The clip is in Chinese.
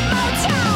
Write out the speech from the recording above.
Oh, 强